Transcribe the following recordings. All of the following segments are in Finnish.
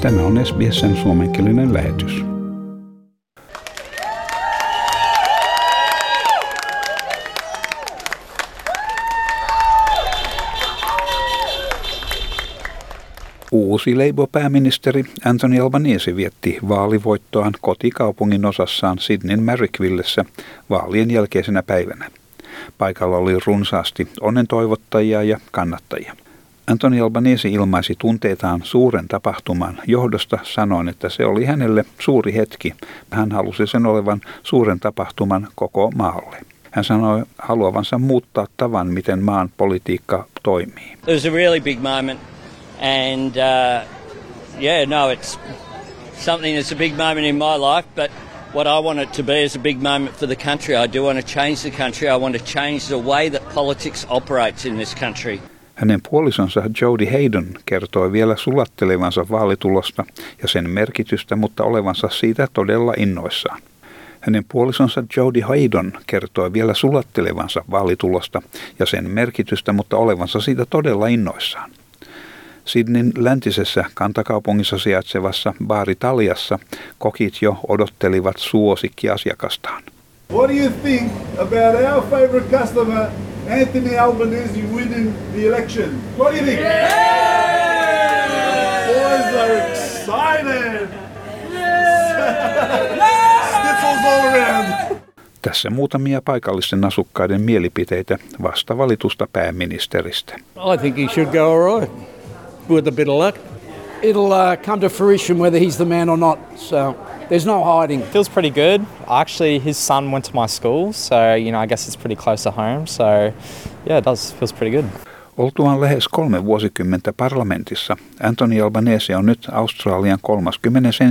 Tämä on SBSn suomenkielinen lähetys. Uusi Labour-pääministeri Anthony Albanese vietti vaalivoittoaan kotikaupungin osassaan Sydneyn Marrickvillessä vaalien jälkeisenä päivänä. Paikalla oli runsaasti onnen toivottajia ja kannattajia. Antoni Albanese ilmaisi tunteitaan suuren tapahtuman johdosta sanoen, että se oli hänelle suuri hetki. Hän halusi sen olevan suuren tapahtuman koko maalle. Hän sanoi haluavansa muuttaa tavan, miten maan politiikka toimii. It was a really big moment and uh, yeah, no, it's something that's a big moment in my life, but what I want it to be is a big moment for the country. I do want to change the country. I want to change the way that politics operates in this country. Hänen puolisonsa Jody Hayden kertoi vielä sulattelevansa vaalitulosta ja sen merkitystä, mutta olevansa siitä todella innoissaan. Hänen puolisonsa Jody Hayden kertoi vielä sulattelevansa vaalitulosta ja sen merkitystä, mutta olevansa siitä todella innoissaan. Sydneyn läntisessä kantakaupungissa sijaitsevassa Taliassa kokit jo odottelivat suosikkiasiakastaan. What do you think about our favorite customer, Anthony Albanese, winning the election? What do you think? Yeah! Boys are excited! Sniffles all around! Tässä muutamia paikallisten asukkaiden mielipiteitä vasta valitusta pääministeristä. I think he should go all right with a bit of luck. It'll uh, come to fruition whether he's the man or not. So there's no hiding. Feels pretty good. Actually, his son went to my school, so you know I guess it's pretty close to home. So yeah, it does feels pretty good. Oltuaan lähes kolme vuosikymmentä parlamentissa, Anthony Albanese on nyt Australian 31.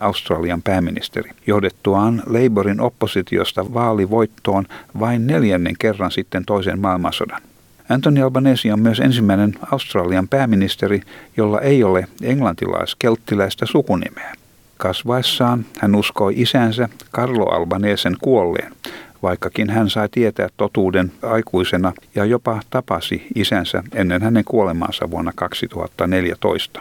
Australian pääministeri, johdettuaan Labourin oppositiosta vaalivoittoon vain neljännen kerran sitten toisen maailmansodan. Anthony Albanese on myös ensimmäinen Australian pääministeri, jolla ei ole englantilais-kelttiläistä sukunimeä. Kasvaessaan hän uskoi isänsä Carlo Albanesen kuolleen, vaikkakin hän sai tietää totuuden aikuisena ja jopa tapasi isänsä ennen hänen kuolemaansa vuonna 2014.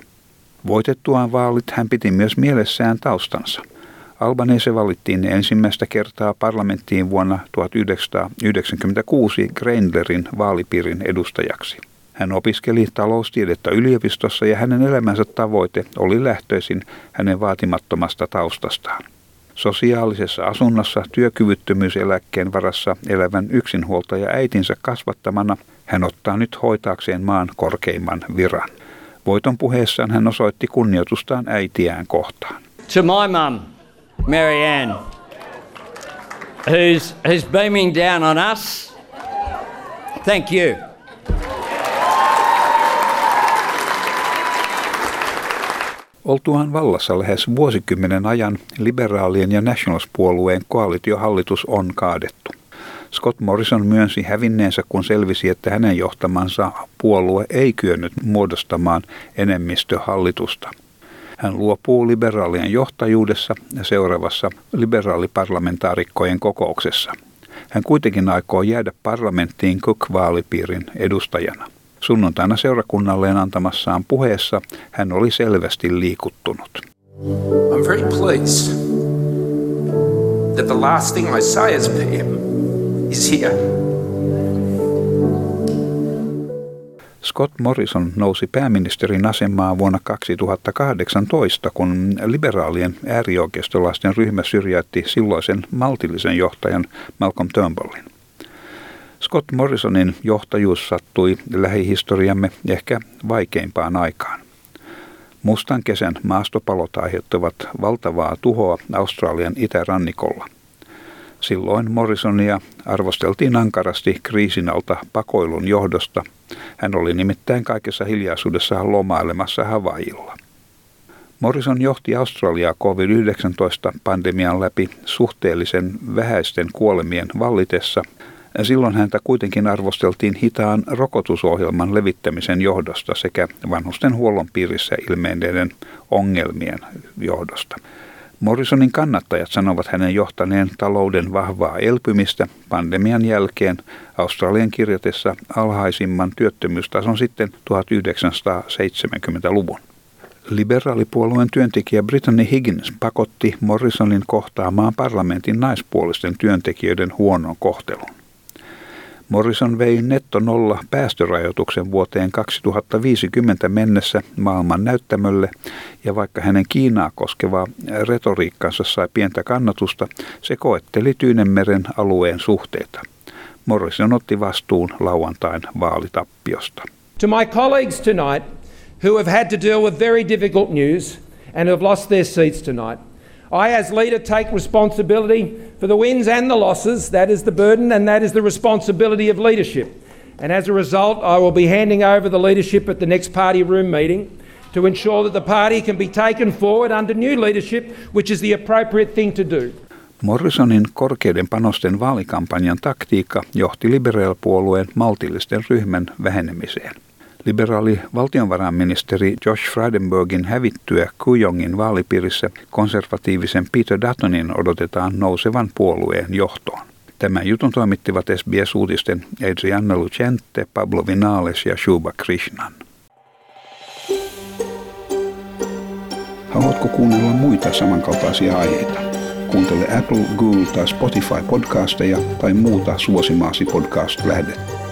Voitettuaan vaalit hän piti myös mielessään taustansa – Albanese valittiin ensimmäistä kertaa parlamenttiin vuonna 1996 Grendlerin vaalipiirin edustajaksi. Hän opiskeli taloustiedettä yliopistossa ja hänen elämänsä tavoite oli lähtöisin hänen vaatimattomasta taustastaan. Sosiaalisessa asunnossa työkyvyttömyyseläkkeen varassa elävän yksinhuoltaja äitinsä kasvattamana hän ottaa nyt hoitaakseen maan korkeimman viran. Voiton puheessaan hän osoitti kunnioitustaan äitiään kohtaan. To my mum, Marianne, who's, who's beaming down on us. Thank you. Oltuaan vallassa lähes vuosikymmenen ajan liberaalien ja Nationals-puolueen koalitiohallitus on kaadettu. Scott Morrison myönsi hävinneensä, kun selvisi, että hänen johtamansa puolue ei kyennyt muodostamaan enemmistöhallitusta. Hän luopuu liberaalien johtajuudessa ja seuraavassa liberaaliparlamentaarikkojen kokouksessa. Hän kuitenkin aikoo jäädä parlamenttiin Cook-vaalipiirin edustajana. Sunnuntaina seurakunnalleen antamassaan puheessa hän oli selvästi liikuttunut. I'm very pleased that the last thing I say as PM is here. Scott Morrison nousi pääministerin asemaan vuonna 2018, kun liberaalien äärioikeistolaisten ryhmä syrjäytti silloisen maltillisen johtajan Malcolm Turnbullin. Scott Morrisonin johtajuus sattui lähihistoriamme ehkä vaikeimpaan aikaan. Mustan kesän maastopalot aiheuttivat valtavaa tuhoa Australian itärannikolla – Silloin Morrisonia arvosteltiin ankarasti kriisin alta pakoilun johdosta. Hän oli nimittäin kaikessa hiljaisuudessa lomailemassa Havailla. Morrison johti Australiaa COVID-19-pandemian läpi suhteellisen vähäisten kuolemien vallitessa. Silloin häntä kuitenkin arvosteltiin hitaan rokotusohjelman levittämisen johdosta sekä vanhusten huollon piirissä ilmenneiden ongelmien johdosta. Morrisonin kannattajat sanovat hänen johtaneen talouden vahvaa elpymistä pandemian jälkeen Australian kirjoitessa alhaisimman työttömyystason sitten 1970-luvun. Liberaalipuolueen työntekijä Brittany Higgins pakotti Morrisonin kohtaamaan parlamentin naispuolisten työntekijöiden huonon kohtelun. Morrison vei netto nolla päästörajoituksen vuoteen 2050 mennessä maailman näyttämölle ja vaikka hänen Kiinaa koskeva retoriikkansa sai pientä kannatusta, se koetteli Tyynemeren alueen suhteita. Morrison otti vastuun lauantain vaalitappiosta. To my colleagues tonight who have had to deal with very difficult news and have lost their seats tonight, I, as leader, take responsibility for the wins and the losses. That is the burden and that is the responsibility of leadership. And as a result, I will be handing over the leadership at the next party room meeting to ensure that the party can be taken forward under new leadership, which is the appropriate thing to do. Morrisonin korkeiden panosten vaalikampanjan taktiikka johti liberaalipuolueen maltillisten ryhmän vähenemiseen. Liberaali valtionvarainministeri Josh Frydenbergin hävittyä Kujongin vaalipiirissä konservatiivisen Peter Duttonin odotetaan nousevan puolueen johtoon. Tämän jutun toimittivat SBS-uutisten Adriana Lucente, Pablo Vinales ja Shuba Krishnan. Haluatko kuunnella muita samankaltaisia aiheita? Kuuntele Apple, Google tai Spotify podcasteja tai muuta suosimaasi podcast-lähdettä.